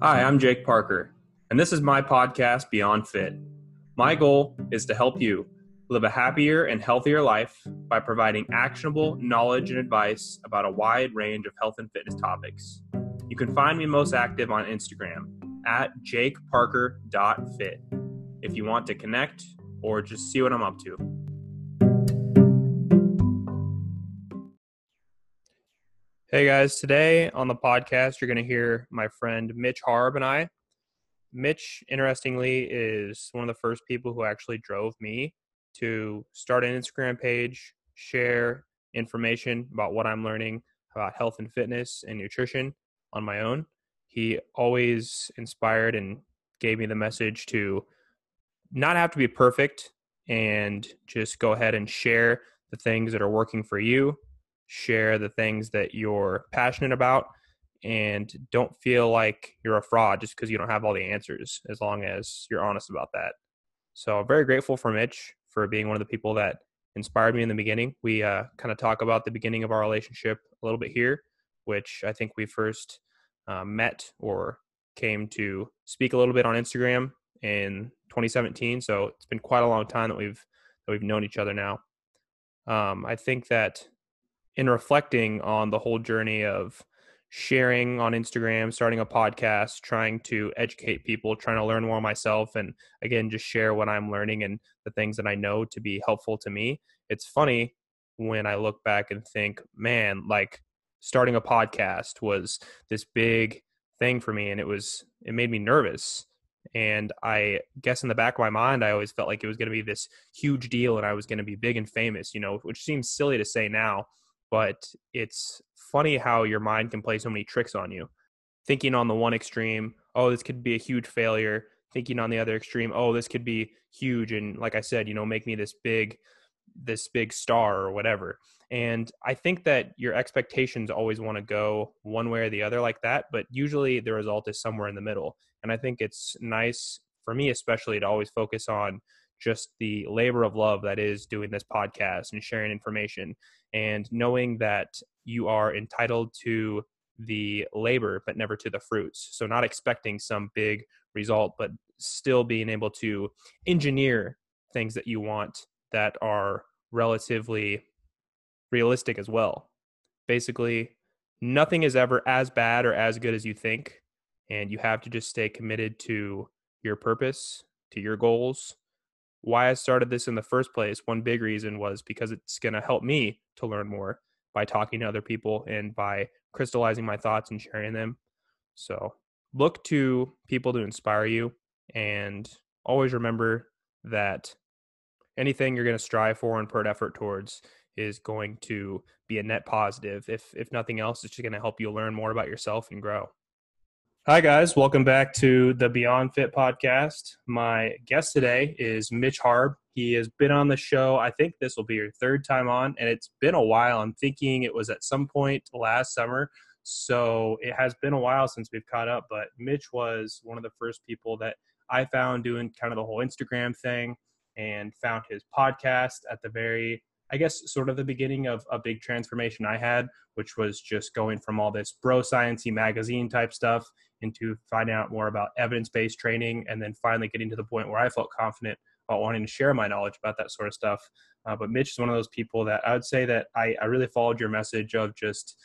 Hi, I'm Jake Parker, and this is my podcast, Beyond Fit. My goal is to help you live a happier and healthier life by providing actionable knowledge and advice about a wide range of health and fitness topics. You can find me most active on Instagram at jakeparker.fit if you want to connect or just see what I'm up to. Hey guys, today on the podcast, you're going to hear my friend Mitch Harb and I. Mitch, interestingly, is one of the first people who actually drove me to start an Instagram page, share information about what I'm learning about health and fitness and nutrition on my own. He always inspired and gave me the message to not have to be perfect and just go ahead and share the things that are working for you share the things that you're passionate about and don't feel like you're a fraud just because you don't have all the answers as long as you're honest about that. So i'm very grateful for mitch for being one of the people that inspired me in the beginning. We uh, kind of talk about the beginning of our relationship a little bit here which i think we first uh, met or came to speak a little bit on instagram in 2017 so it's been quite a long time that we've that we've known each other now. Um, i think that in reflecting on the whole journey of sharing on Instagram, starting a podcast, trying to educate people, trying to learn more myself, and again, just share what I'm learning and the things that I know to be helpful to me. It's funny when I look back and think, man, like starting a podcast was this big thing for me, and it was, it made me nervous. And I guess in the back of my mind, I always felt like it was going to be this huge deal and I was going to be big and famous, you know, which seems silly to say now but it's funny how your mind can play so many tricks on you. Thinking on the one extreme, oh, this could be a huge failure. Thinking on the other extreme, oh, this could be huge and like I said, you know, make me this big this big star or whatever. And I think that your expectations always want to go one way or the other like that, but usually the result is somewhere in the middle. And I think it's nice for me especially to always focus on just the labor of love that is doing this podcast and sharing information and knowing that you are entitled to the labor but never to the fruits. So not expecting some big result but still being able to engineer things that you want that are relatively realistic as well. Basically nothing is ever as bad or as good as you think and you have to just stay committed to your purpose to your goals why I started this in the first place, one big reason was because it's going to help me to learn more by talking to other people and by crystallizing my thoughts and sharing them. So look to people to inspire you and always remember that anything you're going to strive for and put effort towards is going to be a net positive. If if nothing else, it's just going to help you learn more about yourself and grow. Hi, guys. Welcome back to the Beyond Fit podcast. My guest today is Mitch Harb. He has been on the show. I think this will be your third time on, and it's been a while. I'm thinking it was at some point last summer. So it has been a while since we've caught up, but Mitch was one of the first people that I found doing kind of the whole Instagram thing and found his podcast at the very I guess sort of the beginning of a big transformation I had, which was just going from all this bro sciencey magazine type stuff into finding out more about evidence based training, and then finally getting to the point where I felt confident about wanting to share my knowledge about that sort of stuff. Uh, but Mitch is one of those people that I would say that I, I really followed your message of just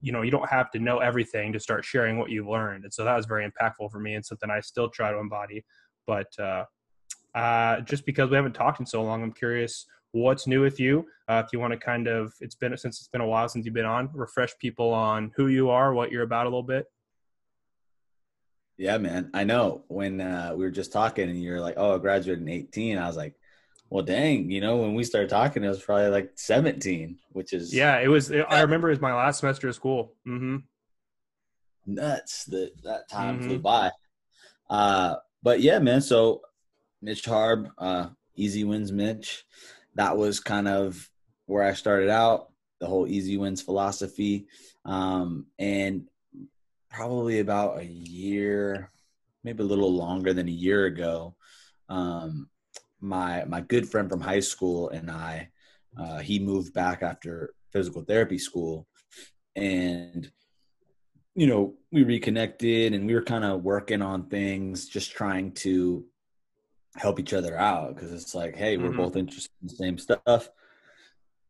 you know you don't have to know everything to start sharing what you've learned and so that was very impactful for me and something i still try to embody but uh, uh, just because we haven't talked in so long i'm curious what's new with you. Uh, if you want to kind of, it's been since it's been a while since you've been on, refresh people on who you are, what you're about a little bit. Yeah, man. I know when uh, we were just talking and you're like, oh, I graduated in 18. I was like, well, dang, you know, when we started talking, it was probably like 17, which is. Yeah, it was. It, I remember it was my last semester of school. Mm-hmm. Nuts that that time mm-hmm. flew by. Uh, but yeah, man. So Mitch Harb, uh, Easy Wins Mitch that was kind of where I started out, the whole easy wins philosophy. Um, and probably about a year, maybe a little longer than a year ago, um, my my good friend from high school and I, uh, he moved back after physical therapy school, and you know, we reconnected and we were kind of working on things, just trying to help each other out because it's like, hey, we're mm-hmm. both interested in the same stuff.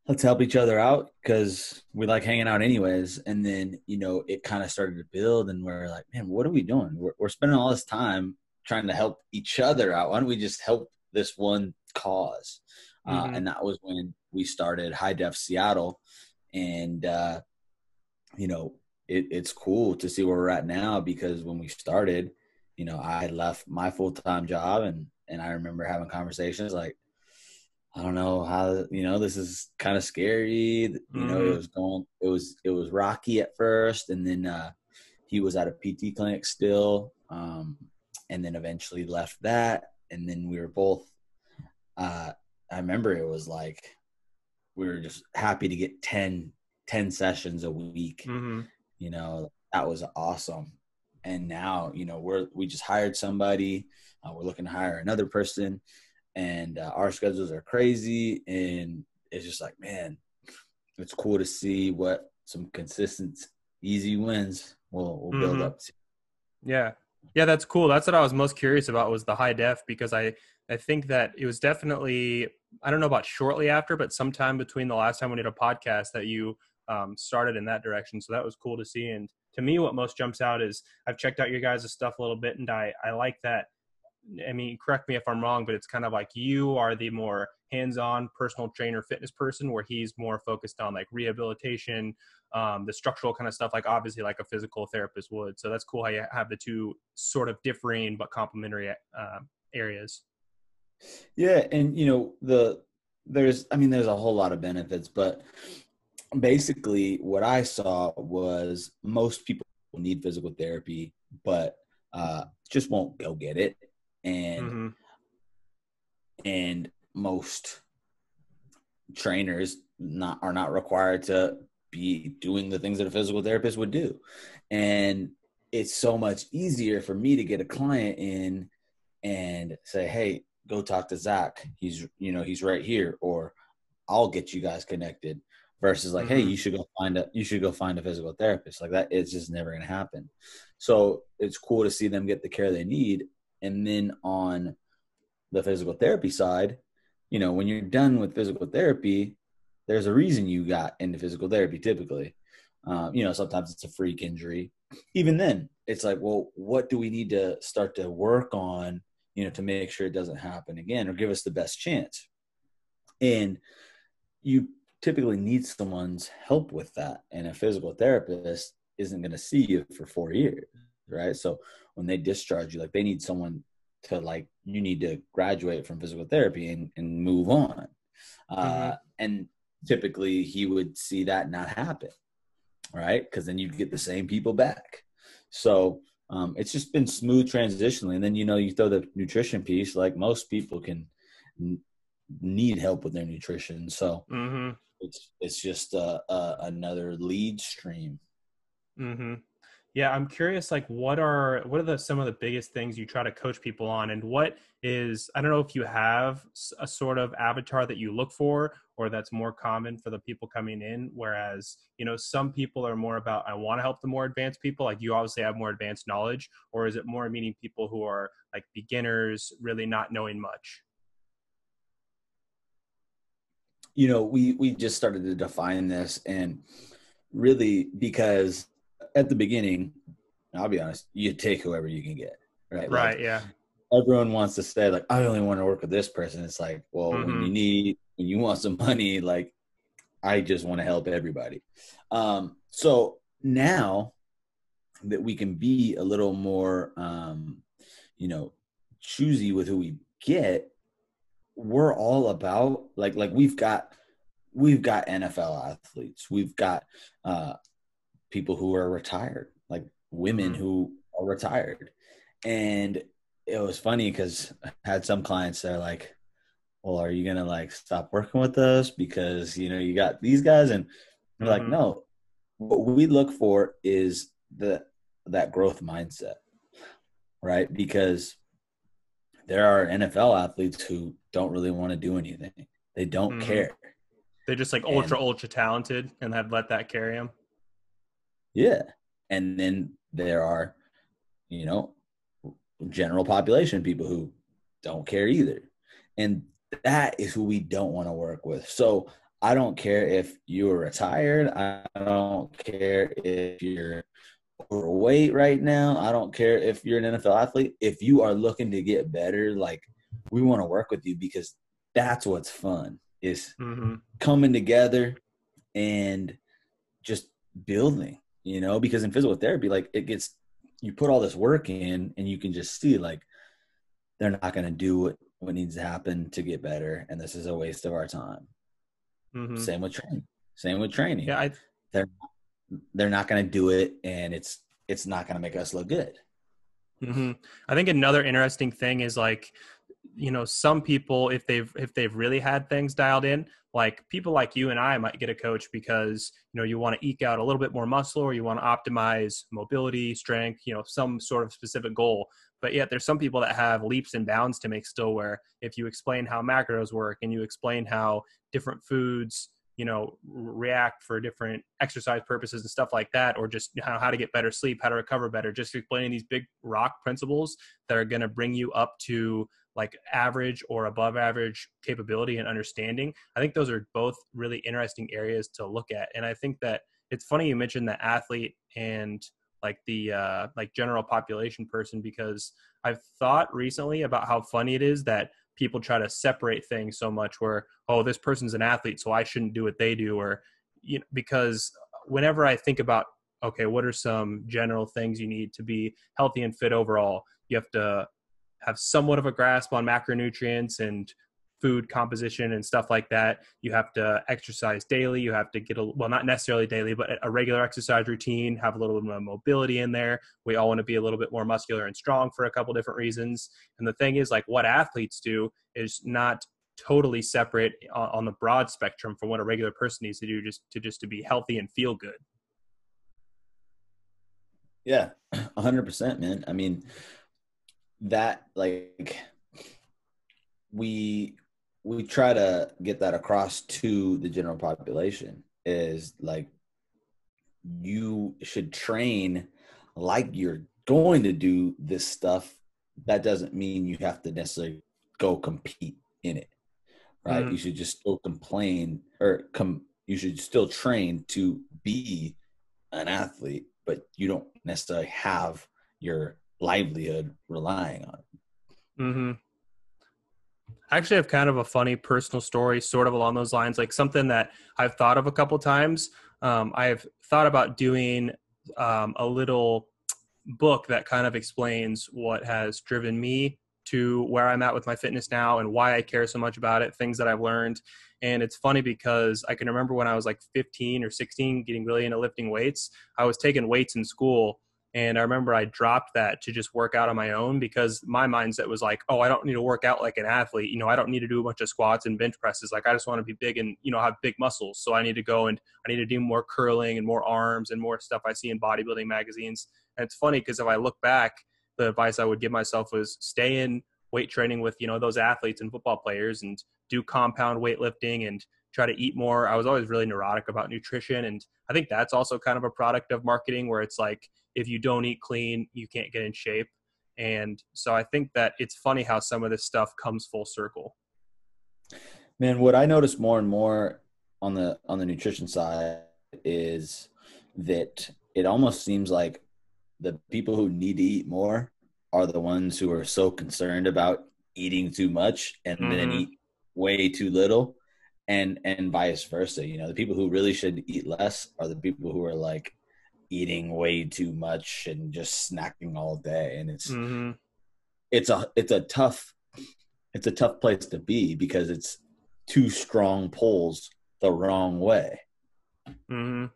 Let's help each other out because we like hanging out anyways. And then, you know, it kind of started to build and we're like, man, what are we doing? We're, we're spending all this time trying to help each other out. Why don't we just help this one cause? Uh, mm-hmm. And that was when we started High Def Seattle. And, uh, you know, it, it's cool to see where we're at now because when we started, you know, I left my full time job and and I remember having conversations like, I don't know how you know this is kind of scary. You mm-hmm. know, it mm-hmm. was going, it was it was rocky at first, and then uh, he was at a PT clinic still, um, and then eventually left that, and then we were both. Uh, I remember it was like we were just happy to get 10, 10 sessions a week. Mm-hmm you know that was awesome and now you know we're we just hired somebody uh, we're looking to hire another person and uh, our schedules are crazy and it's just like man it's cool to see what some consistent easy wins will will build mm-hmm. up to yeah yeah that's cool that's what i was most curious about was the high def because i i think that it was definitely i don't know about shortly after but sometime between the last time we did a podcast that you um, started in that direction. So that was cool to see. And to me, what most jumps out is I've checked out your guys' stuff a little bit, and I I like that. I mean, correct me if I'm wrong, but it's kind of like you are the more hands-on personal trainer, fitness person, where he's more focused on like rehabilitation, um, the structural kind of stuff, like obviously like a physical therapist would. So that's cool how you have the two sort of differing but complementary uh, areas. Yeah, and you know the there's I mean there's a whole lot of benefits, but basically what I saw was most people need physical therapy, but uh, just won't go get it, and mm-hmm. and most trainers not are not required to be doing the things that a physical therapist would do, and it's so much easier for me to get a client in and say, hey, go talk to Zach. He's you know he's right here, or I'll get you guys connected versus like, mm-hmm. hey, you should go find a you should go find a physical therapist. Like that, it's just never gonna happen. So it's cool to see them get the care they need. And then on the physical therapy side, you know, when you're done with physical therapy, there's a reason you got into physical therapy typically. Um, you know, sometimes it's a freak injury. Even then, it's like, well, what do we need to start to work on, you know, to make sure it doesn't happen again or give us the best chance? And you typically need someone's help with that. And a physical therapist isn't going to see you for four years, right? So when they discharge you, like they need someone to like, you need to graduate from physical therapy and, and move on. Uh, mm-hmm. And typically he would see that not happen, right? Because then you'd get the same people back. So um, it's just been smooth transitionally. And then, you know, you throw the nutrition piece, like most people can n- need help with their nutrition. So, mm-hmm it's it's just uh, uh, another lead stream. Mm-hmm. Yeah, I'm curious. Like, what are what are the some of the biggest things you try to coach people on, and what is I don't know if you have a sort of avatar that you look for, or that's more common for the people coming in. Whereas, you know, some people are more about I want to help the more advanced people. Like you obviously have more advanced knowledge, or is it more meaning people who are like beginners, really not knowing much? you know, we we just started to define this, and really because at the beginning, I'll be honest, you take whoever you can get, right? Right. Like, yeah. Everyone wants to say like, I only want to work with this person. It's like, well, mm-hmm. when you need, when you want some money, like, I just want to help everybody. Um, so now that we can be a little more, um, you know, choosy with who we get, we're all about like like we've got we've got NFL athletes, we've got uh, people who are retired, like women mm-hmm. who are retired, and it was funny because I had some clients that are like, "Well, are you gonna like stop working with us because you know you got these guys?" And mm-hmm. like, "No, what we look for is the that growth mindset, right? Because there are NFL athletes who don't really want to do anything. They don't mm-hmm. care. They're just like ultra, and, ultra talented and have let that carry them. Yeah. and then there are you know general population people who don't care either. And that is who we don't want to work with. So i don't care if you're retired. I don't care if you're overweight right now. I don't care if you're an nfl athlete. If you are looking to get better like we want to work with you because that's what's fun is mm-hmm. coming together and just building you know because in physical therapy like it gets you put all this work in and you can just see like they're not going to do what, what needs to happen to get better and this is a waste of our time mm-hmm. same with training same with training yeah I, they're they're not going to do it and it's it's not going to make us look good mm-hmm. i think another interesting thing is like you know some people if they've if they've really had things dialed in like people like you and i might get a coach because you know you want to eke out a little bit more muscle or you want to optimize mobility strength you know some sort of specific goal. But yet there's some people that have leaps and bounds to make still where if you explain how macros work and you explain how different foods you know react for different exercise purposes and stuff like that or just how, how to get better sleep how to recover better just explaining these big rock principles that are going to bring you up to like average or above average capability and understanding i think those are both really interesting areas to look at. And i think that it's funny you mentioned the athlete and like the uh, like general population person because i've thought recently about how funny it is that people try to separate things so much where oh this person's an athlete so i shouldn't do what they do or you know because whenever i think about okay what are some general things you need to be healthy and fit overall? You have to have somewhat of a grasp on macronutrients and food composition and stuff like that. You have to exercise daily. You have to get a well, not necessarily daily, but a regular exercise routine. Have a little bit of mobility in there. We all want to be a little bit more muscular and strong for a couple different reasons. And the thing is, like what athletes do is not totally separate on, the broad spectrum from what a regular person needs to do just to just to be healthy and feel good. Yeah, hundred percent, man. I mean, that like we we try to get that across to the general population is like you should train like you're going to do this stuff that doesn't mean you have to necessarily go compete in it right mm-hmm. you should just still complain or come you should still train to be an athlete but you don't necessarily have your livelihood relying on. Mm-hmm. I actually have kind of a funny personal story, sort of along those lines, like something that I've thought of a couple times. Um, I have thought about doing um, a little book that kind of explains what has driven me to where I'm at with my fitness now and why I care so much about it, things that I've learned. And it's funny because I can remember when I was like 15 or 16 getting really into lifting weights. I was taking weights in school and I remember I dropped that to just work out on my own because my mindset was like, oh, I don't need to work out like an athlete. You know, I don't need to do a bunch of squats and bench presses. Like, I just want to be big and, you know, have big muscles. So I need to go and I need to do more curling and more arms and more stuff I see in bodybuilding magazines. And it's funny because if I look back, the advice I would give myself was stay in weight training with, you know, those athletes and football players and do compound weightlifting and try to eat more. I was always really neurotic about nutrition. And I think that's also kind of a product of marketing where it's like, if you don't eat clean, you can't get in shape. And so I think that it's funny how some of this stuff comes full circle. Man, what I notice more and more on the on the nutrition side is that it almost seems like the people who need to eat more are the ones who are so concerned about eating too much and mm-hmm. then eat way too little and and vice versa you know the people who really should eat less are the people who are like eating way too much and just snacking all day and it's mm-hmm. it's a it's a tough it's a tough place to be because it's two strong pulls the wrong way mm-hmm.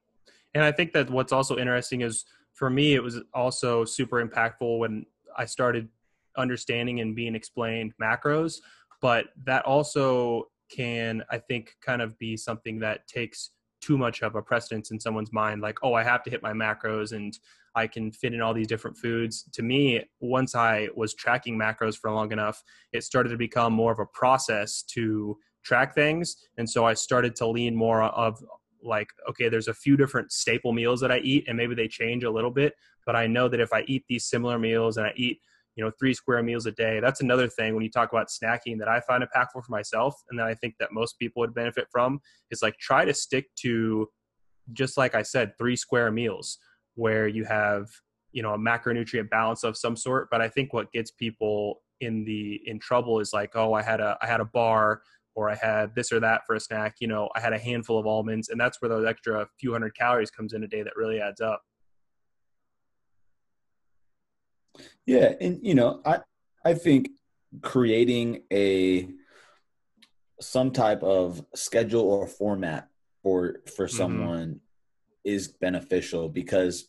and i think that what's also interesting is for me it was also super impactful when i started understanding and being explained macros but that also can i think kind of be something that takes too much of a precedence in someone's mind like oh i have to hit my macros and i can fit in all these different foods. To me once i was tracking macros for long enough it started to become more of a process to track things. And so i started to lean more of like okay there's a few different staple meals that i eat and maybe they change a little bit but i know that if i eat these similar meals and i eat you know three square meals a day. That's another thing when you talk about snacking that i find impactful for myself and that i think that most people would benefit from is like try to stick to just like i said three square meals where you have you know a macronutrient balance of some sort. But i think what gets people in the in trouble is like oh i had a i had a bar or i had this or that for a snack you know i had a handful of almonds. And that's where those extra few hundred calories comes in a day that really adds up yeah and you know i i think creating a some type of schedule or format for for mm-hmm. someone mm-hmm. is beneficial because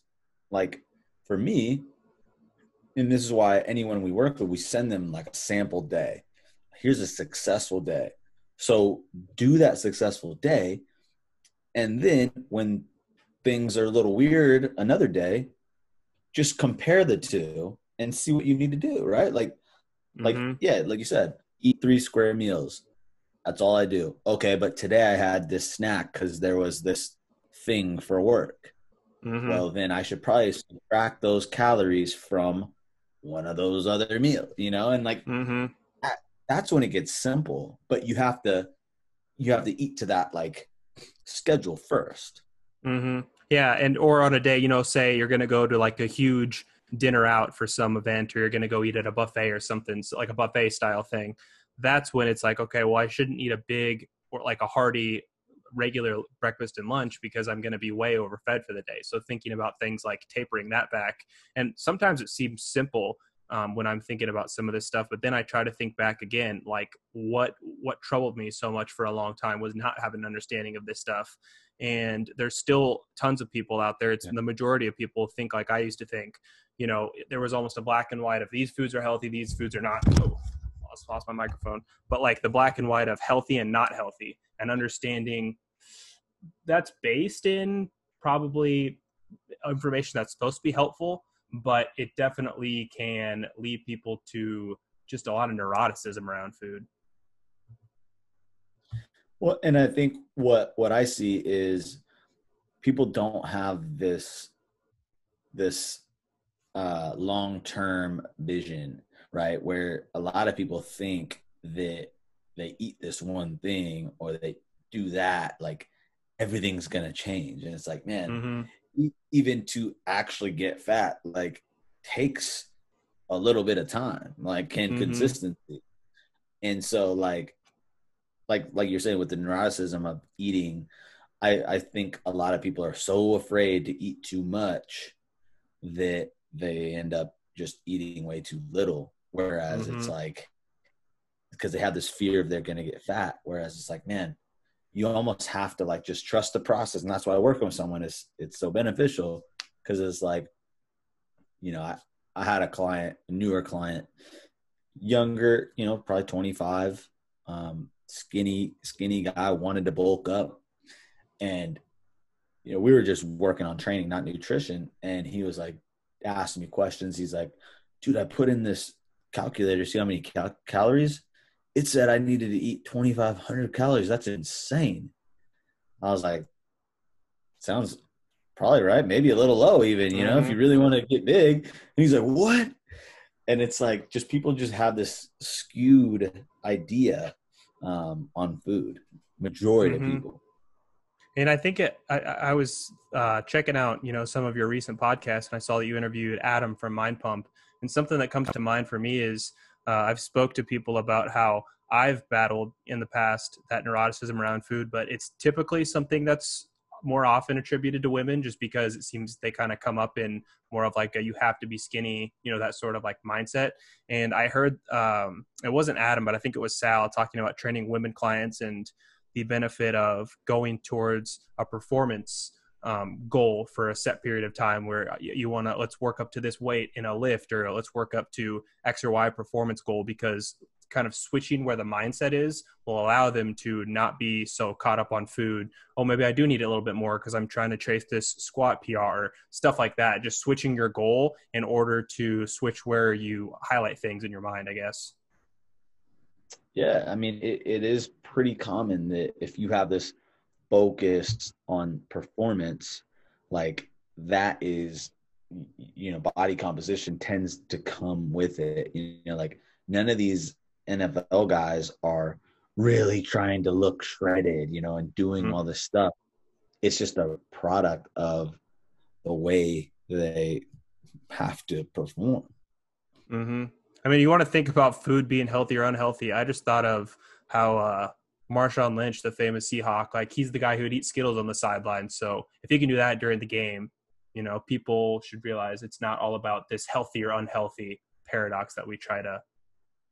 like for me and this is why anyone we work with, we send them like a sample day. Here's a successful day. So do that successful day. And then when things are a little weird another day, just compare the two and see what you need to do, right? Like, like, mm-hmm. yeah, like you said, eat three square meals. That's all I do. Okay, but today I had this snack because there was this thing for work. Mm-hmm. Well, then I should probably subtract those calories from one of those other meals, you know, and like mm-hmm. that, that's when it gets simple. But you have to you have to eat to that like schedule 1st mm-hmm. Yeah, and or on a day, you know, say you're gonna go to like a huge dinner out for some event, or you're gonna go eat at a buffet or something, so like a buffet style thing. That's when it's like, okay, well, I shouldn't eat a big or like a hearty regular breakfast and lunch because I'm going to be way overfed for the day. So thinking about things like tapering that back, and sometimes it seems simple um, when I'm thinking about some of this stuff, but then I try to think back again, like what what troubled me so much for a long time was not having an understanding of this stuff. And there's still tons of people out there. It's yeah. the majority of people think like I used to think. You know, there was almost a black and white of these foods are healthy, these foods are not. Oh, lost, lost my microphone. But like the black and white of healthy and not healthy, and understanding that's based in probably information that's supposed to be helpful, but it definitely can lead people to just a lot of neuroticism around food. Well, and I think what what I see is people don't have this this uh, long term vision, right? Where a lot of people think that they eat this one thing or they do that, like everything's gonna change and it's like man mm-hmm. even to actually get fat like takes a little bit of time like can mm-hmm. consistency and so like like like you're saying with the neuroticism of eating i i think a lot of people are so afraid to eat too much that they end up just eating way too little whereas mm-hmm. it's like because they have this fear of they're going to get fat whereas it's like man you almost have to like just trust the process and that's why working with someone is it's so beneficial because it's like you know I, I had a client a newer client younger you know probably 25 um, skinny skinny guy wanted to bulk up and you know we were just working on training not nutrition and he was like asking me questions he's like dude i put in this calculator see how many cal- calories it said I needed to eat 2,500 calories. That's insane. I was like, sounds probably right. Maybe a little low, even, you know, mm-hmm. if you really want to get big. And he's like, what? And it's like, just people just have this skewed idea um, on food, majority mm-hmm. of people. And I think it, I, I was uh, checking out, you know, some of your recent podcasts, and I saw that you interviewed Adam from Mind Pump. And something that comes to mind for me is uh, I've spoke to people about how I've battled in the past that neuroticism around food, but it's typically something that's more often attributed to women just because it seems they kind of come up in more of like a you have to be skinny, you know, that sort of like mindset. And I heard um, it wasn't Adam, but I think it was Sal talking about training women clients and the benefit of going towards a performance um, goal for a set period of time where you, you want to let's work up to this weight in a lift or let's work up to X or Y performance goal because kind of switching where the mindset is will allow them to not be so caught up on food. Oh, maybe I do need a little bit more because I'm trying to chase this squat PR, stuff like that. Just switching your goal in order to switch where you highlight things in your mind, I guess. Yeah, I mean, it, it is pretty common that if you have this focused on performance, like that is, you know, body composition tends to come with it. You know, like none of these NFL guys are really trying to look shredded, you know, and doing mm-hmm. all this stuff. It's just a product of the way they have to perform. Mm-hmm. I mean, you want to think about food being healthy or unhealthy. I just thought of how uh, Marshawn Lynch, the famous Seahawk, like he's the guy who would eat Skittles on the sideline. So if he can do that during the game, you know, people should realize it's not all about this healthy or unhealthy paradox that we try to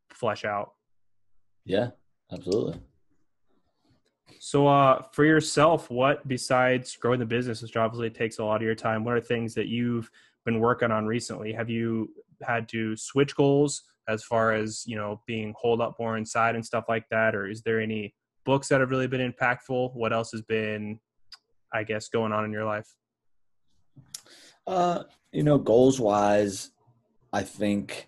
flesh out. Yeah, absolutely. So, uh, for yourself, what besides growing the business, which obviously takes a lot of your time, what are things that you've been working on recently? Have you had to switch goals as far as you know being holed up more inside and stuff like that, or is there any books that have really been impactful? What else has been, I guess, going on in your life? Uh, you know, goals wise, I think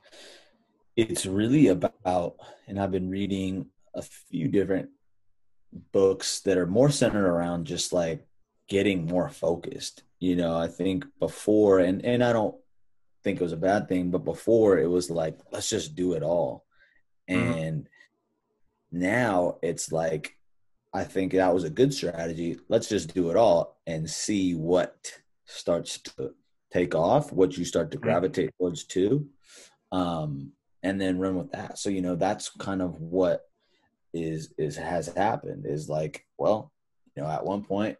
it's really about, and I've been reading a few different books that are more centered around just like getting more focused. You know, I think before, and and I don't think it was a bad thing, but before it was like let's just do it all, mm-hmm. and now it's like I think that was a good strategy. Let's just do it all and see what starts to take off, what you start to mm-hmm. gravitate towards too, um, and then run with that. So you know that's kind of what is is has happened. Is like well, you know, at one point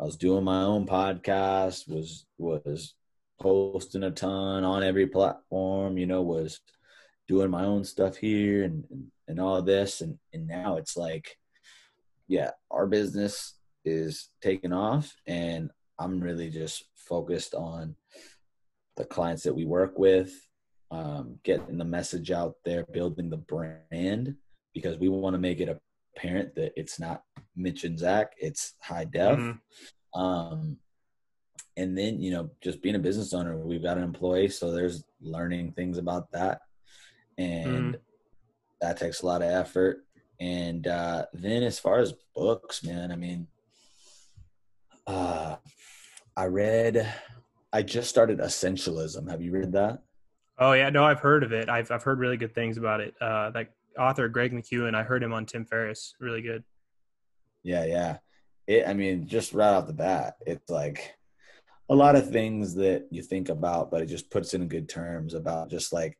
I was doing my own podcast, was was posting a ton on every platform, you know, was doing my own stuff here and and, and all of this and and now it's like yeah, our business is taking off and I'm really just focused on the clients that we work with, um, getting the message out there, building the brand because we want to make it apparent that it's not Mitch and Zach, it's high def. Mm-hmm. Um, and then, you know, just being a business owner, we've got an employee, so there's learning things about that. And mm-hmm. that takes a lot of effort. And uh, then as far as books, man, I mean, uh, I read, I just started Essentialism. Have you read that? Oh yeah, no, I've heard of it. I've I've heard really good things about it. Uh, that author Greg McKeown. I heard him on Tim Ferriss. Really good. Yeah, yeah. It. I mean, just right off the bat, it's like a lot of things that you think about, but it just puts in good terms about just like,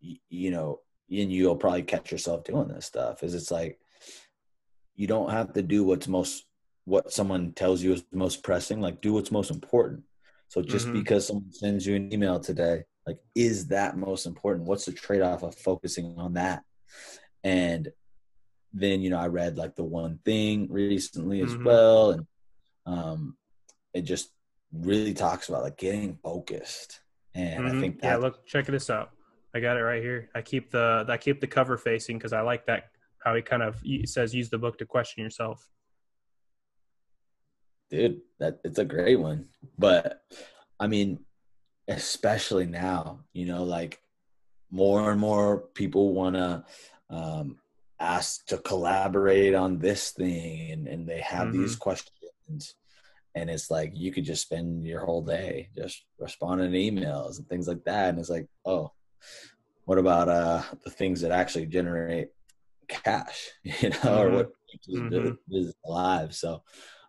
you, know, and you'll probably catch yourself doing this stuff. Is it's like you don't have to do what's most what someone tells you is most pressing. Like, do what's most important. So just mm-hmm. because someone sends you an email today like, is that most important? What's the trade off of focusing on that? And then, you know, I read like the one thing recently as mm-hmm. well. And um, it just really talks about like getting focused. And mm-hmm. I think that, yeah, look, check this out. I got it right here. I keep the I keep the cover facing because I like that how he kind of says use the book to question yourself. Dude, that it's a great one. But I mean, especially now, you know, like more and more people want to um, ask to collaborate on this thing and, and they have mm-hmm. these questions. And it's like you could just spend your whole day just responding to emails and things like that. And it's like, oh, what about uh, the things that actually generate cash, you know, mm-hmm. or what keeps mm-hmm. business alive? So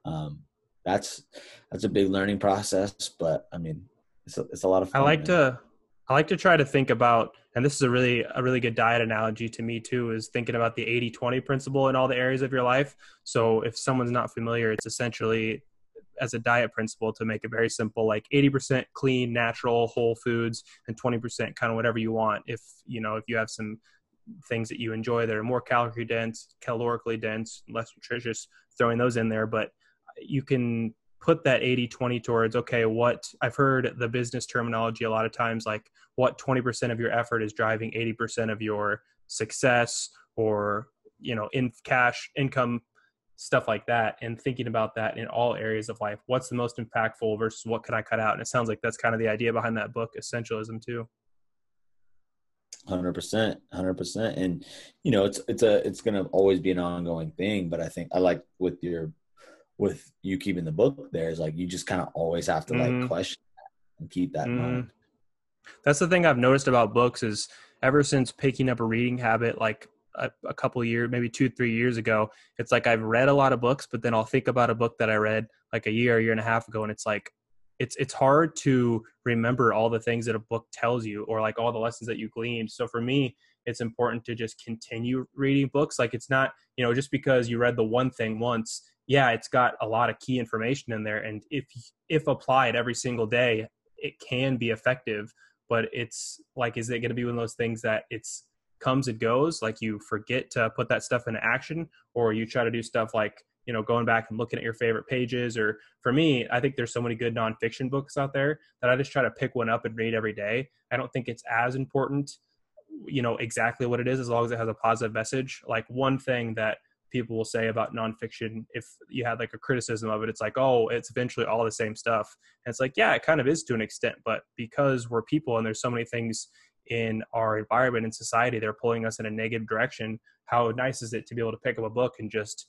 um, that's that's a big learning process. But I mean, it's a, it's a lot of fun. I like man. to I like to try to think about and this is a really a really good diet analogy to me too is thinking about the 80-20 principle in all the areas of your life. So if someone's not familiar, it's essentially as a diet principle to make it very simple like 80% clean natural whole foods and 20% kind of whatever you want. If you know if you have some things that you enjoy that are more calorie dense calorically dense less nutritious throwing those in there. But you can put that 80 20 towards okay what i've heard the business terminology a lot of times like what 20% of your effort is driving 80% of your success or you know in cash income stuff like that and thinking about that in all areas of life what's the most impactful versus what can i cut out and it sounds like that's kind of the idea behind that book essentialism too 100% 100% and you know it's it's a it's going to always be an ongoing thing but i think i like with your with you keeping the book there is like you just kind of always have to mm-hmm. like question and keep that mm-hmm. in mind. That's the thing I've noticed about books is ever since picking up a reading habit, like a, a couple years, maybe two, three years ago, it's like I've read a lot of books, but then I'll think about a book that I read like a year, a year and a half ago, and it's like it's it's hard to remember all the things that a book tells you or like all the lessons that you gleaned. So for me, it's important to just continue reading books. Like it's not, you know, just because you read the one thing once, yeah, it's got a lot of key information in there. And if if applied every single day, it can be effective. But it's like, is it going to be one of those things that it's comes and goes like you forget to put that stuff into action or you try to do stuff like you know going back and looking at your favorite pages or for me i think there's so many good nonfiction books out there that i just try to pick one up and read every day. I don't think it's as important you know exactly what it is as long as it has a positive message. Like one thing that people will say about nonfiction if you had like a criticism of it it's like oh it's eventually all the same stuff. And it's like yeah it kind of is to an extent but because we're people and there's so many things in our environment and society they're pulling us in a negative direction how nice is it to be able to pick up a book and just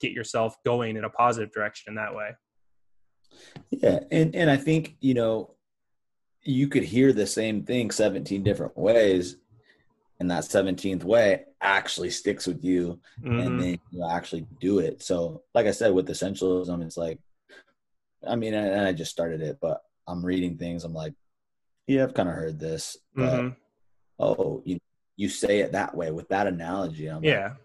get yourself going in a positive direction in that way yeah and and i think you know you could hear the same thing 17 different ways and that 17th way actually sticks with you mm-hmm. and then you actually do it so like i said with essentialism it's like i mean and i just started it but i'm reading things i'm like yeah, I've kind of heard this. But, mm-hmm. Oh, you you say it that way with that analogy. I'm yeah. Like,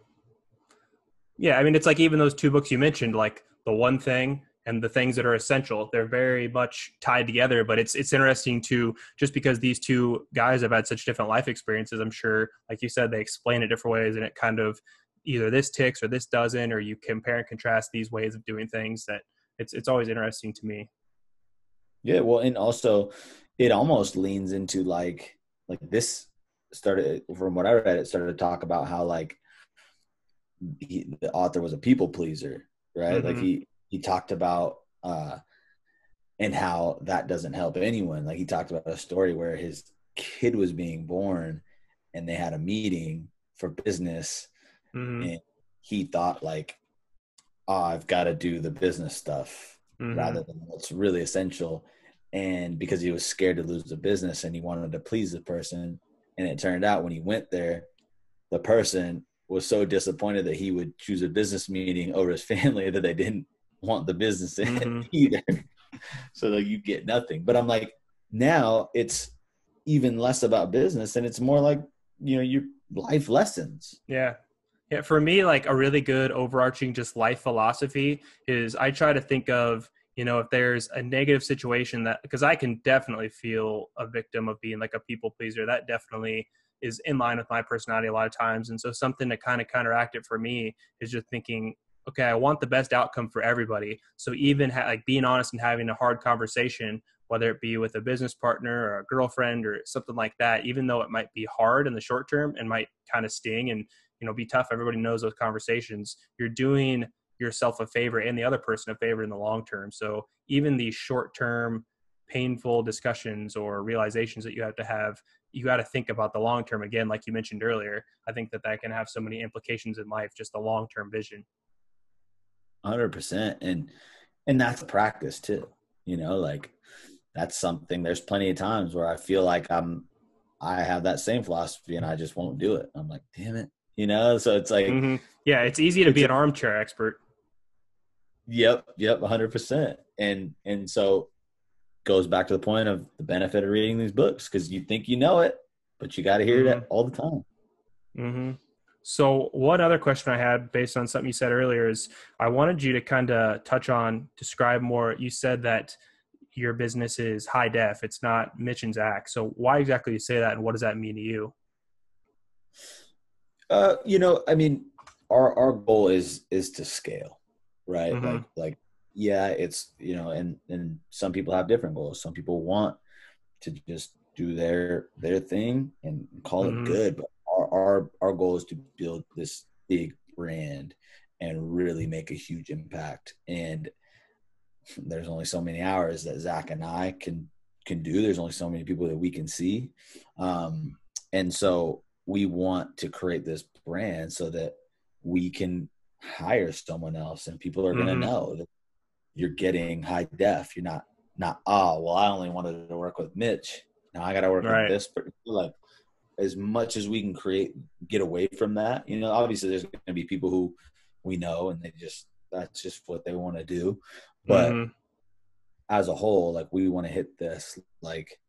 yeah, I mean, it's like even those two books you mentioned, like the one thing and the things that are essential. They're very much tied together. But it's it's interesting to just because these two guys have had such different life experiences. I'm sure, like you said, they explain it different ways, and it kind of either this ticks or this doesn't, or you compare and contrast these ways of doing things. That it's it's always interesting to me. Yeah, well, and also it almost leans into like like this started from what I read. It started to talk about how like he, the author was a people pleaser, right? Mm-hmm. Like he he talked about uh and how that doesn't help anyone. Like he talked about a story where his kid was being born and they had a meeting for business mm-hmm. and he thought like oh, I've got to do the business stuff mm-hmm. rather than what's really essential and because he was scared to lose the business and he wanted to please the person and it turned out when he went there the person was so disappointed that he would choose a business meeting over his family that they didn't want the business in mm-hmm. either. So like you get nothing. But i'm like now it's even less about business and it's more like you know your life lessons. Yeah. Yeah for me like a really good overarching just life philosophy is i try to think of you know if there's a negative situation that because i can definitely feel a victim of being like a people pleaser that definitely is in line with my personality a lot of times and so something to kind of counteract it for me is just thinking okay i want the best outcome for everybody. So even ha- like being honest and having a hard conversation whether it be with a business partner or a girlfriend or something like that even though it might be hard in the short term and might kind of sting and you know be tough everybody knows those conversations you're doing yourself a favor and the other person a favor in the long term. So even these short term painful discussions or realizations that you have to have, you got to think about the long term again, like you mentioned earlier. I think that that can have so many implications in life, just the long term vision. Hundred percent, and and that's practice too. You know, like that's something. There's plenty of times where I feel like I'm, I have that same philosophy, and I just won't do it. I'm like, damn it, you know. So it's like, mm-hmm. yeah, it's easy to be an armchair expert. Yep, yep, 100%. And and so goes back to the point of the benefit of reading these books because you think you know it, but you got to hear mm-hmm. it all the time. Mm-hmm. So, one other question I had based on something you said earlier is I wanted you to kind of touch on, describe more. You said that your business is high def, it's not Mitch and Zach. So, why exactly you say that, and what does that mean to you? Uh, you know, I mean, our our goal is is to scale right? Mm-hmm. Like like yeah, it's you know, and and some people have different goals. Some people want to just do their their thing and call mm-hmm. it good. But our, our our goal is to build this big brand and really make a huge impact. And there's only so many hours that Zach and I can can do. There's only so many people that we can see. Um, and so we want to create this brand so that we can hire someone else and people are going to Mhm. know that you're getting high def. You're not, not, oh, well, I only wanted to work with Mitch. Now I got to work Right. with this. But Like, as much as we can create, get away from that, you know, obviously there's going to be people who we know and they just, that's just what they want to do. But Mhm. as a whole, like we want to hit this like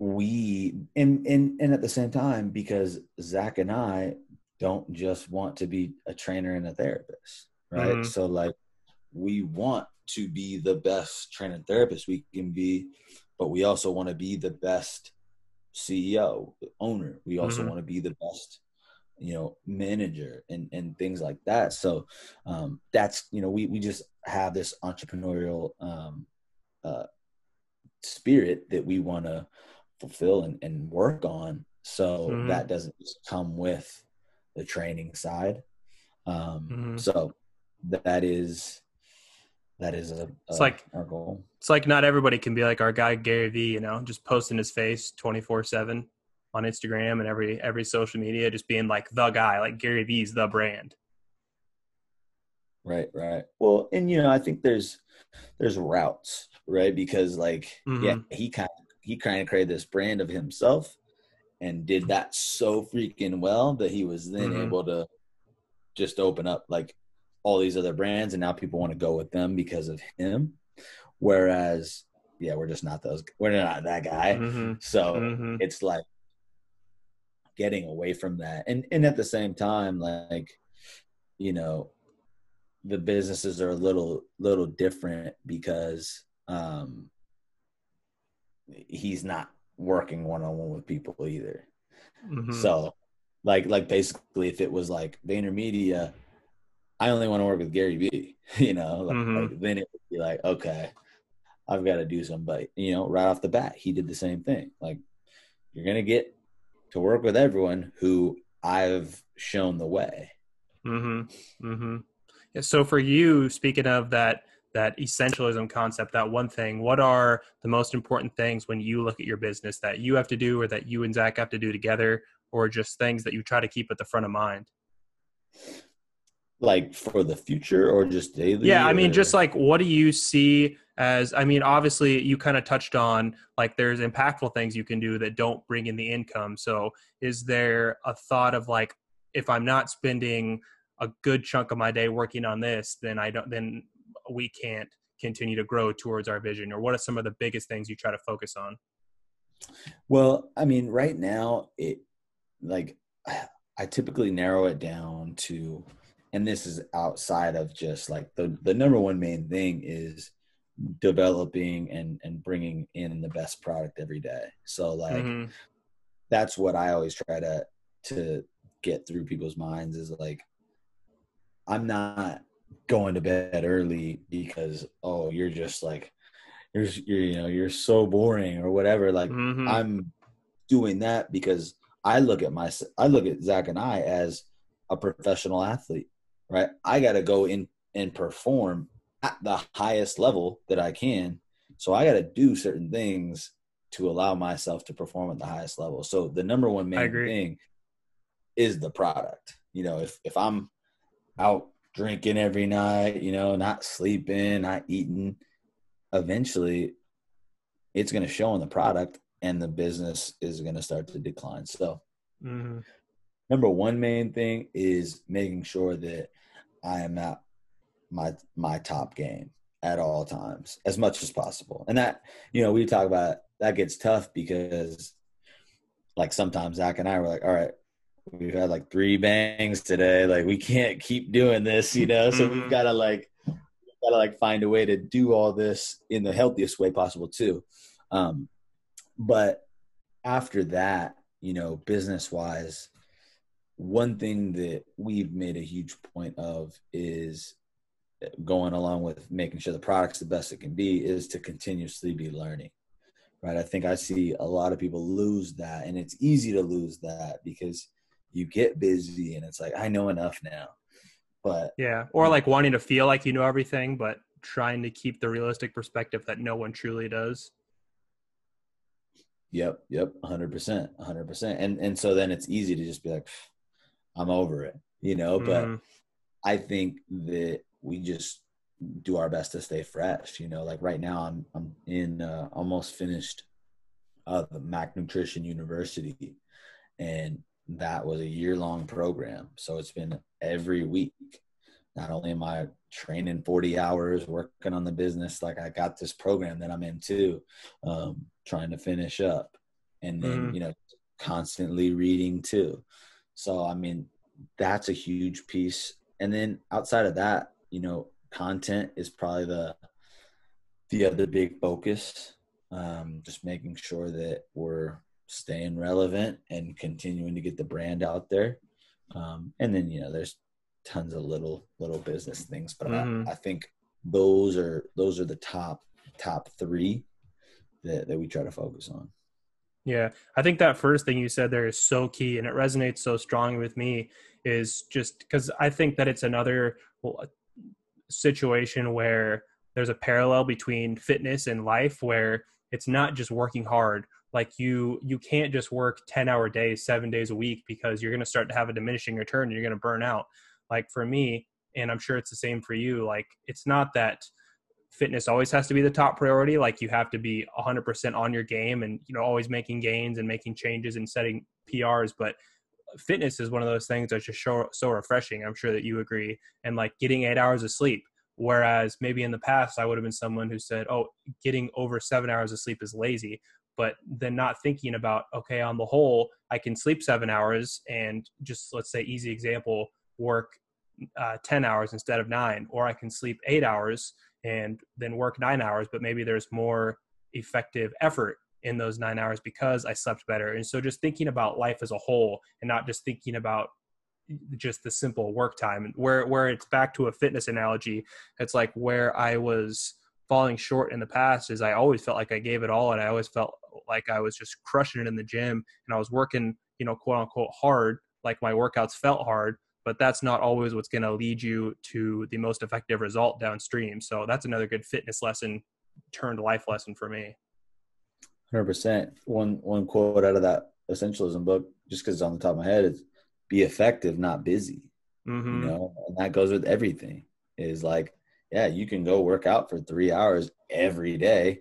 we and and and at the same time, because Zach and I don't just want to be a trainer and a therapist, right? Mhm. So like we want to be the best trainer and therapist we can be, but we also want to be the best CEO, owner. We also Mhm. want to be the best you know manager and and things like that so um that's you know we we just have this entrepreneurial um uh spirit that we want to fulfill and, and work on so Mhm. that doesn't just come with the training side um Mhm. so that is that is a, It's like- our goal It's like not everybody can be like our guy Gary Vee, you know, just posting his face twenty four seven on Instagram and every every social media, just being like the guy, like Gary Vee's the brand. Right, right. Well, and you know, I think there's there's routes, right? Because like, yeah, Mhm. he kind of he kind of created this brand of himself and did that so freaking well that he was then Mhm. able to just open up like all these other brands and now people want to go with them because of him. Whereas, yeah, we're just not those we're not that guy. Mhm. So Mhm. it's like getting away from that and and at the same time like you know the businesses are a little little different because um he's not working one-on-one with people either Mhm. so like like basically if it was like VaynerMedia I only want to work with Gary Vee you know like, Mhm. like then it would be like okay I've got to do some but you know right off the bat he did the same thing like you're gonna get to work with everyone who I've shown the way Mm-hmm. Mm-hmm. Yeah, so for you, speaking of that that essentialism concept, that one thing, what are the most important things when you look at your business that you have to do or that you and Zach have to do together, or just things that you try to keep at the front of mind? like for the future or just daily Yeah, I mean, or- just like what do you see as? I mean, obviously, you kind of touched on like there's impactful things you can do that don't bring in the income. So, is there a thought of like, if I'm not spending a good chunk of my day working on this, then I don't, then we can't continue to grow towards our vision. Or what are some of the biggest things you try to focus on? Well, I mean, right now, it like I typically narrow it down to, and this is outside of just like the the number one main thing is developing and and bringing in the best product every day. So like Mhm. that's what I always try to to get through people's minds is like I'm not going to bed early because oh you're just like you're, you're you know you're so boring or whatever like Mhm. I'm doing that because I look at my I look at Zach and I as a professional athlete, right? I got to go in and perform at the highest level that I can. So I got to do certain things to allow myself to perform at the highest level. So the number one main thing is the product. You know, if if I'm out drinking every night, you know, not sleeping, not eating, eventually it's going to show in the product and the business is going to start to decline. So, Mhm. number one main thing is making sure that I am at my my top game at all times as much as possible. And that, you know, we talk about that gets tough because like sometimes Zach and I were like, all right, we've had like three bangs today. Like we can't keep doing this, you know? So we've Mhm. got to like got to like find a way to do all this in the healthiest way possible too. Um, but after that, you know, business wise, one thing that we've made a huge point of is going along with making sure the product's the best it can be is to continuously be learning right i think i see a lot of people lose that and it's easy to lose that because you get busy and it's like i know enough now but Yeah. Or like wanting to feel like you know everything, but trying to keep the realistic perspective that no one truly does. Yep, yep, hundred percent, hundred percent, and and so then it's easy to just be like, I'm over it, you know. But Mhm. I think that we just do our best to stay fresh. You know, like right now, I'm I'm in uh, almost finished uh, the Mac Nutrition University, and that was a year long program. So it's been every week. Not only am I training 40 hours, working on the business, like I got this program that I'm in too, um, trying to finish up, and then mm-hmm. you know constantly reading too. So I mean, that's a huge piece. And then outside of that, you know, content is probably the the other big focus. Um, just making sure that we're staying relevant and continuing to get the brand out there. Um, and then you know, there's tons of little little business things, but mm-hmm. I, I think those are those are the top top three that, that we try to focus on. Yeah, I think that first thing you said there is so key and it resonates so strongly with me is just because I think that it's another situation where there's a parallel between fitness and life where it's not just working hard like you you can't just work 10 hour days 7 days a week because you're going to start to have a diminishing return and you're going to burn out like for me and I'm sure it's the same for you like it's not that fitness always has to be the top priority like you have to be 100% on your game and you know always making gains and making changes and setting PRs but fitness is one of those things that's just so, so refreshing. I'm sure that you agree. And like getting eight hours of sleep. Whereas maybe in the past, I would have been someone who said, oh, getting over seven hours of sleep is lazy. But then not thinking about, okay, on the whole, I can sleep seven hours and just let's say, easy example, work uh, 10 hours instead of nine, or I can sleep eight hours and then work nine hours, but maybe there's more effective effort in those nine hours because I slept better. And so just thinking about life as a whole and not just thinking about just the simple work time where where it's back to a fitness analogy it's like where i was falling short in the past is i always felt like i gave it all and i always felt like i was just crushing it in the gym and i was working you know quote unquote hard like my workouts felt hard but that's not always what's going to lead you to the most effective result downstream so that's another good fitness lesson turned life lesson for me Hundred percent. One one quote out of that essentialism book, just because it's on the top of my head, is "Be effective, not busy." Mm-hmm. You know, and that goes with everything. Is like, yeah, you can go work out for three hours every day,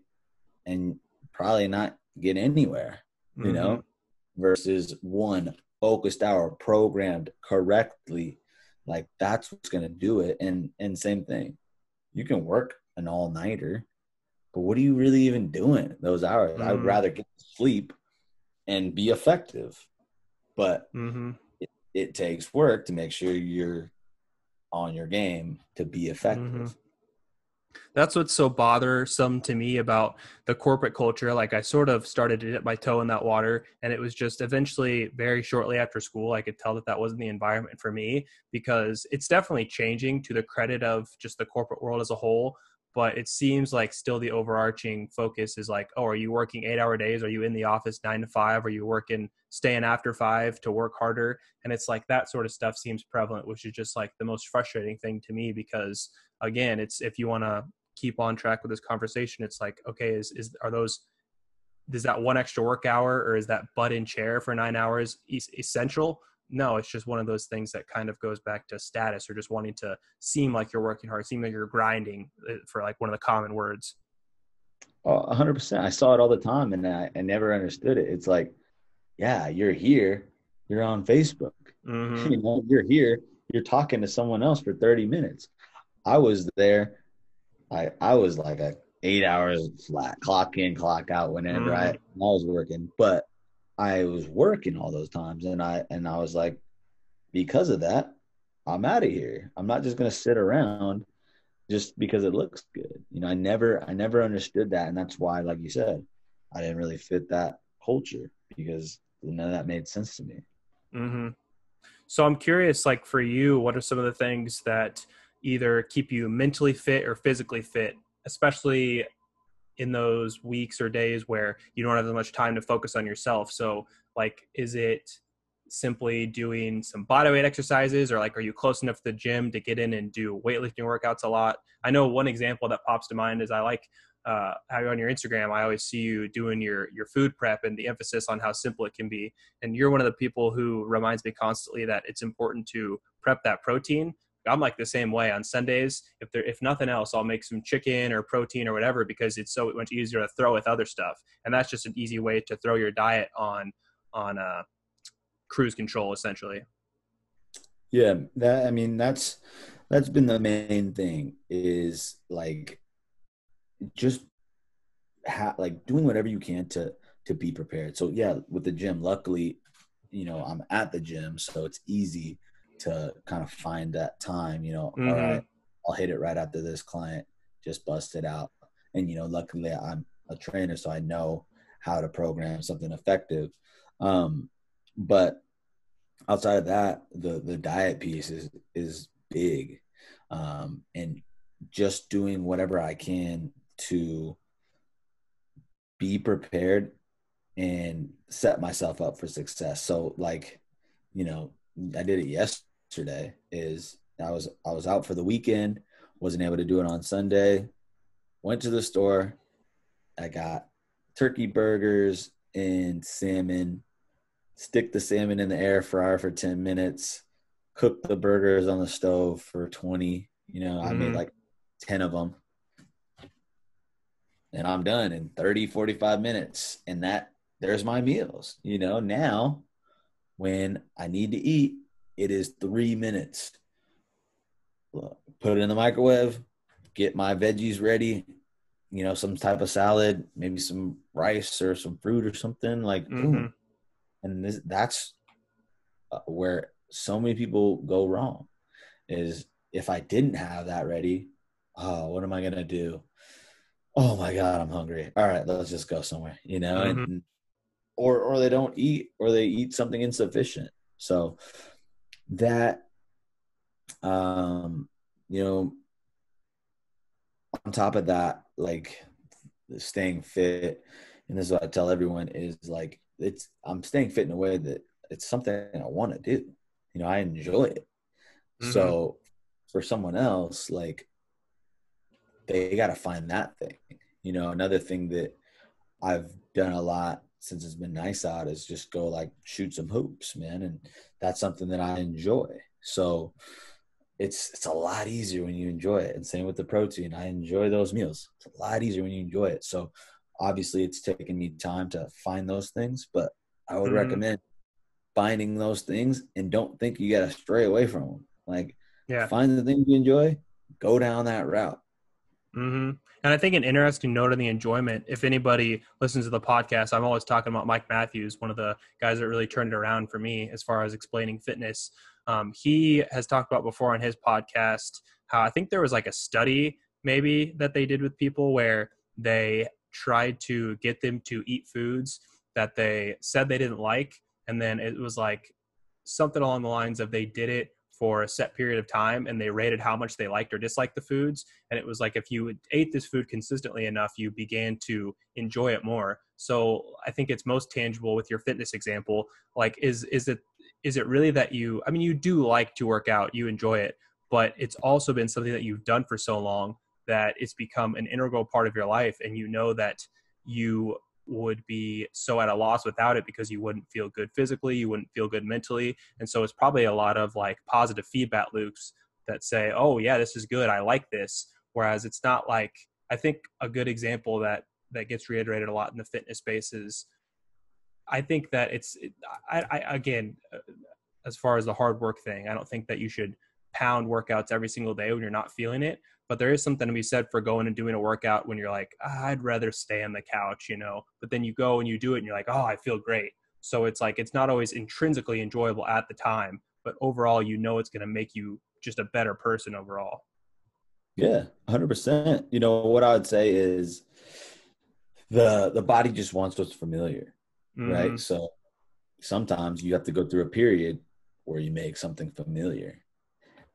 and probably not get anywhere. Mm-hmm. You know, mm-hmm. versus one focused hour programmed correctly. Like that's what's gonna do it. And and same thing, you can work an all nighter but what are you really even doing those hours? Mm-hmm. I would rather get sleep and be effective. But mm-hmm. it, it, takes work to make sure you're on your game to be effective. Mm-hmm. That's what's so bothersome to me about the corporate culture. Like I sort of started to dip my toe in that water, and it was just eventually very shortly after school, I could tell that that wasn't the environment for me because it's definitely changing to the credit of just the corporate world as a whole but it seems like still the overarching focus is like oh are you working eight hour days? Are you in the office nine to five? Are you working staying after five to work harder? And it's like that sort of stuff seems prevalent which is just like the most frustrating thing to me because again it's if you want to keep on track with this conversation it's like okay is, is are those is that one extra work hour or is that butt in chair for nine hours essential no, it's just one of those things that kind of goes back to status or just wanting to seem like you're working hard, seem like you're grinding uh, for like one of the common words. Oh, 100%. I saw it all the time and I, I never understood it. It's like, yeah, you're here, you're on Facebook. Mm-hmm. You know, you're here, you're talking to someone else for 30 minutes. I was there. I I was like a eight hours flat, clock in, clock out whenever mm-hmm. I, I was working. But I was working all those times and I and I was like because of that I'm out of here. I'm not just going to sit around just because it looks good. You know, I never I never understood that and that's why like you said I didn't really fit that culture because none of that made sense to me. Mhm. So I'm curious like for you what are some of the things that either keep you mentally fit or physically fit especially in those weeks or days where you don't have as much time to focus on yourself. So like is it simply doing some body weight exercises or like are you close enough to the gym to get in and do weightlifting workouts a lot? I know one example that pops to mind is i like uh, how on your instagram i always see you doing your your food prep and the emphasis on how simple it can be. And you're one of the people who reminds me constantly that it's important to prep that protein I'm like the same way on Sundays. If there, if nothing else, I'll make some chicken or protein or whatever because it's so much easier to throw with other stuff. And that's just an easy way to throw your diet on on uh, cruise control, essentially. Yeah, that I mean that's that's been the main thing is like just ha- like doing whatever you can to to be prepared. So yeah, with the gym, luckily, you know, I'm at the gym, so it's easy to kind of find that time, you know, mm-hmm. all right, I'll hit it right after this client, just bust it out. And, you know, luckily I'm a trainer, so I know how to program something effective. Um, but outside of that, the, the diet piece is, is big. Um, and just doing whatever I can to be prepared and set myself up for success. So like, you know, I did it yesterday is I was I was out for the weekend, wasn't able to do it on Sunday. Went to the store. I got turkey burgers and salmon. Stick the salmon in the air fryer for 10 minutes. Cook the burgers on the stove for 20. You know, mm-hmm. I made mm-hmm. like 10 of them. And I'm done in 30, 45 minutes. And that there's my meals. You know, now when I need to eat, it is three minutes. Put it in the microwave, get my veggies ready, you know, some type of salad, maybe some rice or some fruit or something like mm-hmm. And this, that's uh, where so many people go wrong is if I didn't have that ready, oh, what am I going to do? Oh my God, I'm hungry. All right, let's just go somewhere, you know, mm-hmm. and or or they don't eat or they eat something insufficient so that um you know on top of that like staying fit and this is what i tell everyone is like it's i'm staying fit in a way that it's something i want to do. You know i enjoy it. Mm-hmm. so for someone else like they got to find that thing. You know another thing that i've done a lot since it's been nice out is just go like shoot some hoops, man. And that's something that I enjoy. So it's it's a lot easier when you enjoy it. And same with the protein. I enjoy those meals. It's a lot easier when you enjoy it. So obviously it's taken me time to find those things, but I would mm-hmm. recommend finding those things and don't think you gotta stray away from them. Like yeah. find the things you enjoy, go down that route. Mm-hmm. And I think an interesting note on the enjoyment, if anybody listens to the podcast, I'm always talking about Mike Matthews, one of the guys that really turned it around for me as far as explaining fitness. Um, he has talked about before on his podcast how I think there was like a study maybe that they did with people where they tried to get them to eat foods that they said they didn't like. And then it was like something along the lines of they did it for a set period of time and they rated how much they liked or disliked the foods. And it was like if you ate this food consistently enough you began to enjoy it more. So i think it's most tangible with your fitness example. Like is is it is it really that you i mean you do like to work out you enjoy it but it's also been something that you've done for so long that it's become an integral part of your life and you know that you would be so at a loss without it because you wouldn't feel good physically, you wouldn't feel good mentally. And so it's probably a lot of like positive feedback loops that say, oh, yeah, this is good. I like this. Whereas it's not like, I think a good example that that gets reiterated a lot in the fitness space is I think that it's, I, I again, uh, as far as the hard work thing, I don't think that you should pound workouts every single day when you're not feeling it but there is something to be said for going and doing a workout when you're like ah, i'd rather stay on the couch you know but then you go and you do it and you're like oh i feel great. So it's like it's not always intrinsically enjoyable at the time but overall you know it's going to make you just a better person overall. Yeah 100% you know what i would say is the the body just wants what's familiar mm-hmm. right so sometimes you have to go through a period where you make something familiar.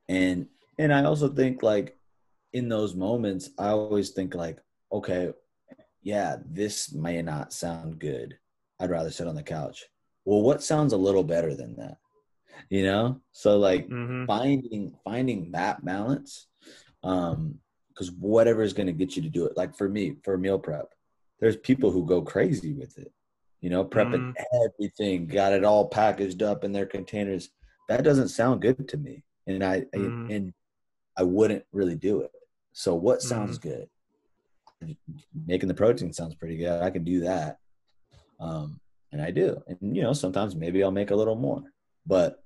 And and i also think like in those moments, I always think like, okay, yeah, this may not sound good. I'd rather sit on the couch. Well, what sounds a little better than that? You know? So like mm-hmm. finding finding that balance um because whatever is going to get you to do it. Like for me, for meal prep, there's people who go crazy with it. You know, prepping mm. everything, got it all packaged up in their containers. That doesn't sound good to me. And I, mm. I and I wouldn't really do it. So what sounds mm. good? Making the protein sounds pretty good. I can do that. Um, and I do. And you know, sometimes maybe I'll make a little more. But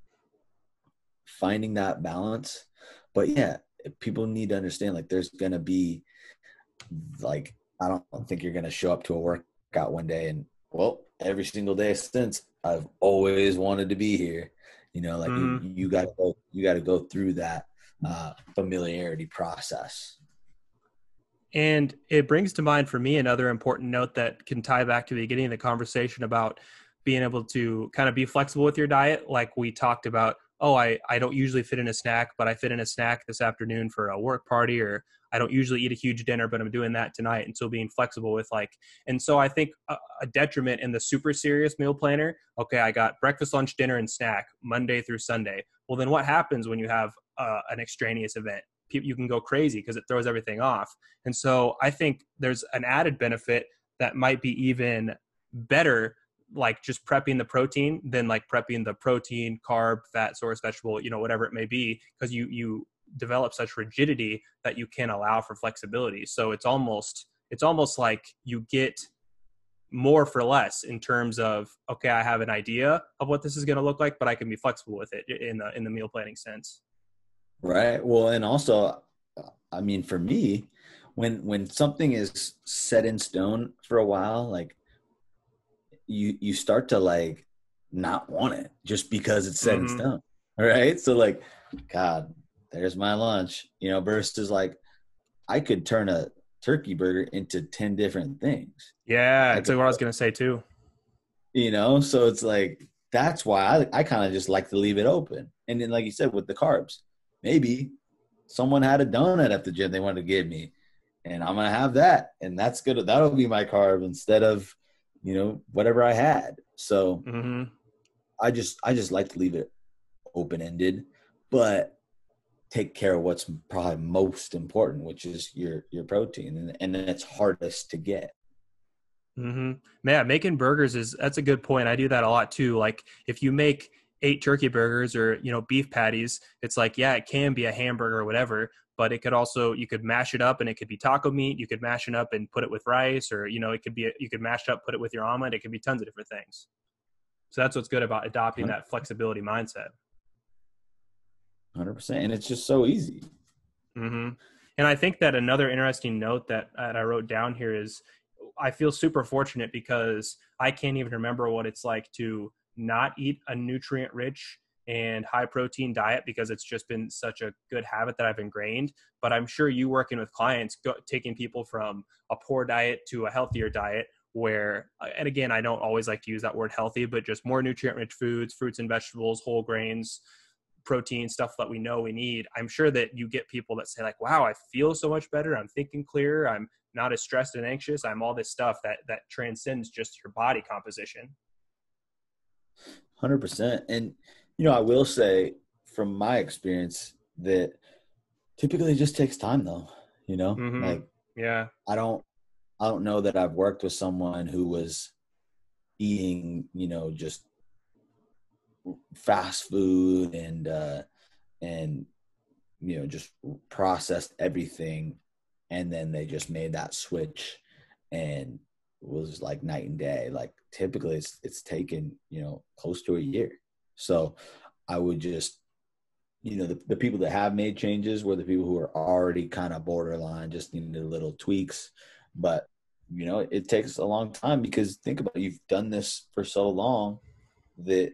finding that balance. But yeah, people need to understand like there's gonna be like I don't think you're gonna show up to a workout one day and well, every single day since I've always wanted to be here. You know, like mm-hmm. you, you gotta go you gotta go through that uh, familiarity process. And it brings to mind for me another important note that can tie back to the beginning of the conversation about being able to kind of be flexible with your diet. Like we talked about, oh, I, I don't usually fit in a snack, but I fit in a snack this afternoon for a work party, or I don't usually eat a huge dinner, but I'm doing that tonight. And so being flexible with like, and so I think a, a detriment in the super serious meal planner, okay, I got breakfast, lunch, dinner, and snack Monday through Sunday. Well, then what happens when you have uh, an extraneous event. You can go crazy because it throws everything off. And so I think there's an added benefit that might be even better, like just prepping the protein than like prepping the protein, carb, fat source, vegetable, you know, whatever it may be, because you you develop such rigidity that you can allow for flexibility. So it's almost it's almost like you get more for less in terms of okay i have an idea of what this is going to look like but i can be flexible with it in the in the meal planning sense Right. Well, and also, I mean, for me, when when something is set in stone for a while, like you you start to like not want it just because it's set mm-hmm. in stone. Right. So like, God, there's my lunch. You know, versus like I could turn a turkey burger into ten different things. Yeah, that's what I was gonna say too. You know, so it's like that's why I I kind of just like to leave it open. And then, like you said, with the carbs, maybe someone had a donut at the gym they wanted to give me and i'm gonna have that and that's good that'll be my carb instead of you know whatever i had so mm-hmm. i just i just like to leave it open ended but take care of what's probably most important which is your your protein and, and then it's hardest to get mm-hmm. yeah making burgers is that's a good point i do that a lot too like if you make eight turkey burgers or you know beef patties it's like yeah it can be a hamburger or whatever but it could also you could mash it up and it could be taco meat you could mash it up and put it with rice or you know it could be you could mash it up put it with your omelet it could be tons of different things so that's what's good about adopting that flexibility mindset 100% and it's just so easy mm-hmm. and i think that another interesting note that, that i wrote down here is i feel super fortunate because i can't even remember what it's like to not eat a nutrient rich and high protein diet because it's just been such a good habit that I've ingrained. But I'm sure you working with clients, go, taking people from a poor diet to a healthier diet, where, uh, and again, I don't always like to use that word healthy, but just more nutrient rich foods, fruits and vegetables, whole grains, protein, stuff that we know we need. I'm sure that you get people that say, like, wow, I feel so much better. I'm thinking clearer. I'm not as stressed and anxious. I'm all this stuff that that transcends just your body composition. Hundred percent, and you know, I will say from my experience that typically it just takes time, though. You know, mm-hmm. like yeah, I don't, I don't know that I've worked with someone who was eating, you know, just fast food and uh and you know just processed everything and then they just made that switch and was like night and day like typically it's it's taken you know close to a year. So i would just you know the, the people that have made changes were the people who are already kind of borderline just needed little tweaks. But you know it takes a long time because think about it, you've done this for so long that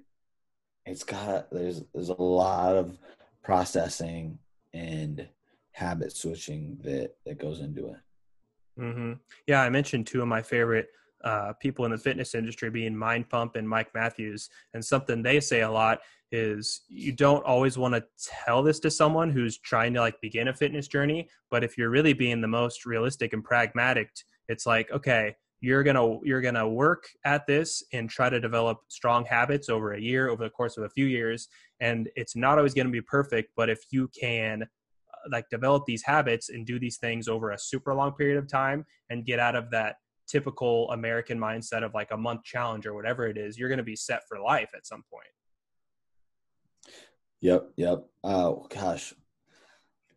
it's got there's there's a lot of processing and habit switching that that goes into it. Mm-hmm. yeah i mentioned two of my favorite uh, people in the fitness industry being Mind Pump and Mike Matthews. And something they say a lot is you don't always want to tell this to someone who's trying to like begin a fitness journey. But if you're really being the most realistic and pragmatic, it's like, okay, you're gonna you're gonna work at this and try to develop strong habits over a year over the course of a few years and it's not always going to be perfect but if you can uh, like develop these habits and do these things over a super long period of time and get out of that typical American mindset of like a month challenge or whatever it is, you're going to be set for life at some point. Yep, yep. Oh gosh,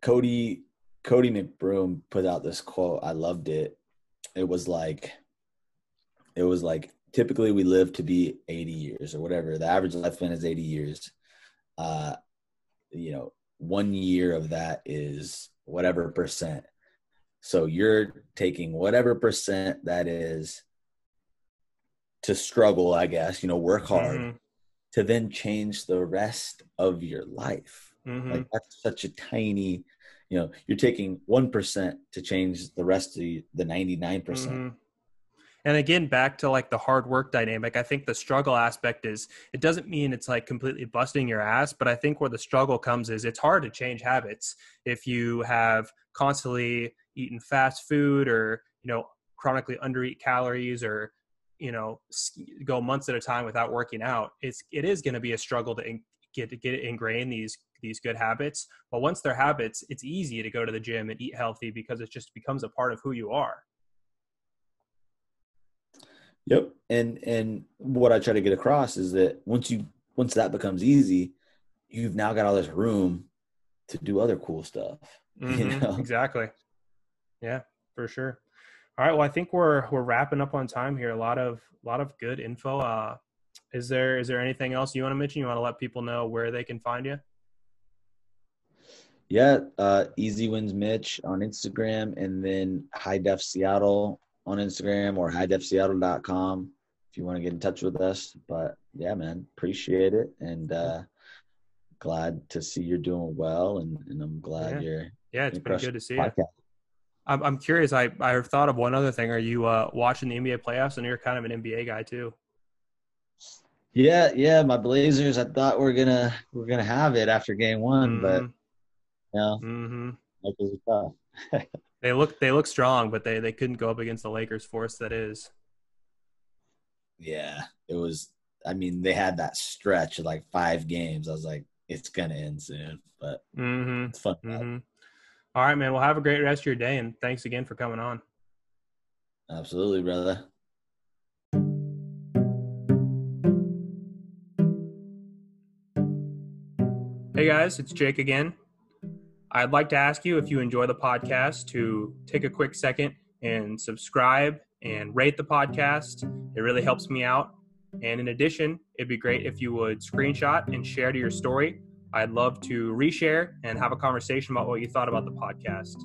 Cody Cody McBroom put out this quote. I loved it. It was like, it was like typically we live to be 80 years or whatever. The average lifespan is 80 years. Uh, you know, one year of that is whatever percent. So you're taking whatever percent that is to struggle, I guess, you know, work hard mm-hmm. to then change the rest of your life. Mm-hmm. Like that's such a tiny, you know, you're taking 1% to change the rest of the, the 99%. percent mm hmm and again back to like the hard work dynamic i think the struggle aspect is it doesn't mean it's like completely busting your ass but i think where the struggle comes is it's hard to change habits if you have constantly eaten fast food or you know chronically undereat calories or you know go months at a time without working out. It's it is going to be a struggle to get to get ingrained these these good habits. But once they're habits it's easy to go to the gym and eat healthy because it just becomes a part of who you are Yep. And and what I try to get across is that once you once that becomes easy, you've now got all this room to do other cool stuff. Mm-hmm. You know? Exactly. Yeah, for sure. All right. Well, I think we're we're wrapping up on time here. A lot of a lot of good info. Uh, is there is there anything else you want to mention? You want to let people know where they can find you? Yeah, uh, Easy Wins Mitch on Instagram, and then High Def Seattle on Instagram or highdefseattle.com if you want to get in touch with us. But yeah, man, appreciate it. And uh, glad to see you're doing well. And, and I'm glad yeah. you're. Yeah, it's been good to see podcast. you. I'm, I'm curious. I, I thought of one other thing. Are you uh, watching the NBA playoffs? And you're kind of an NBA guy too. Yeah, yeah. My Blazers. I thought we are gonna we are gonna have it after game one, mm-hmm. but you know, mm-hmm. Tough. They look they look strong, but they they couldn't go up against the Lakers force that is. Yeah, it was. I mean, they had that stretch of like five games. I was like, it's gonna end soon, but mm-hmm. it's fun. Mm-hmm. All right, man. Well, have a great rest of your day, and thanks again for coming on. Absolutely, brother. Hey guys, it's Jake again. I'd like to ask you if you enjoy the podcast to take a quick second and subscribe and rate the podcast. It really helps me out. And in addition, it'd be great if you would screenshot and share to your story. I'd love to reshare and have a conversation about what you thought about the podcast.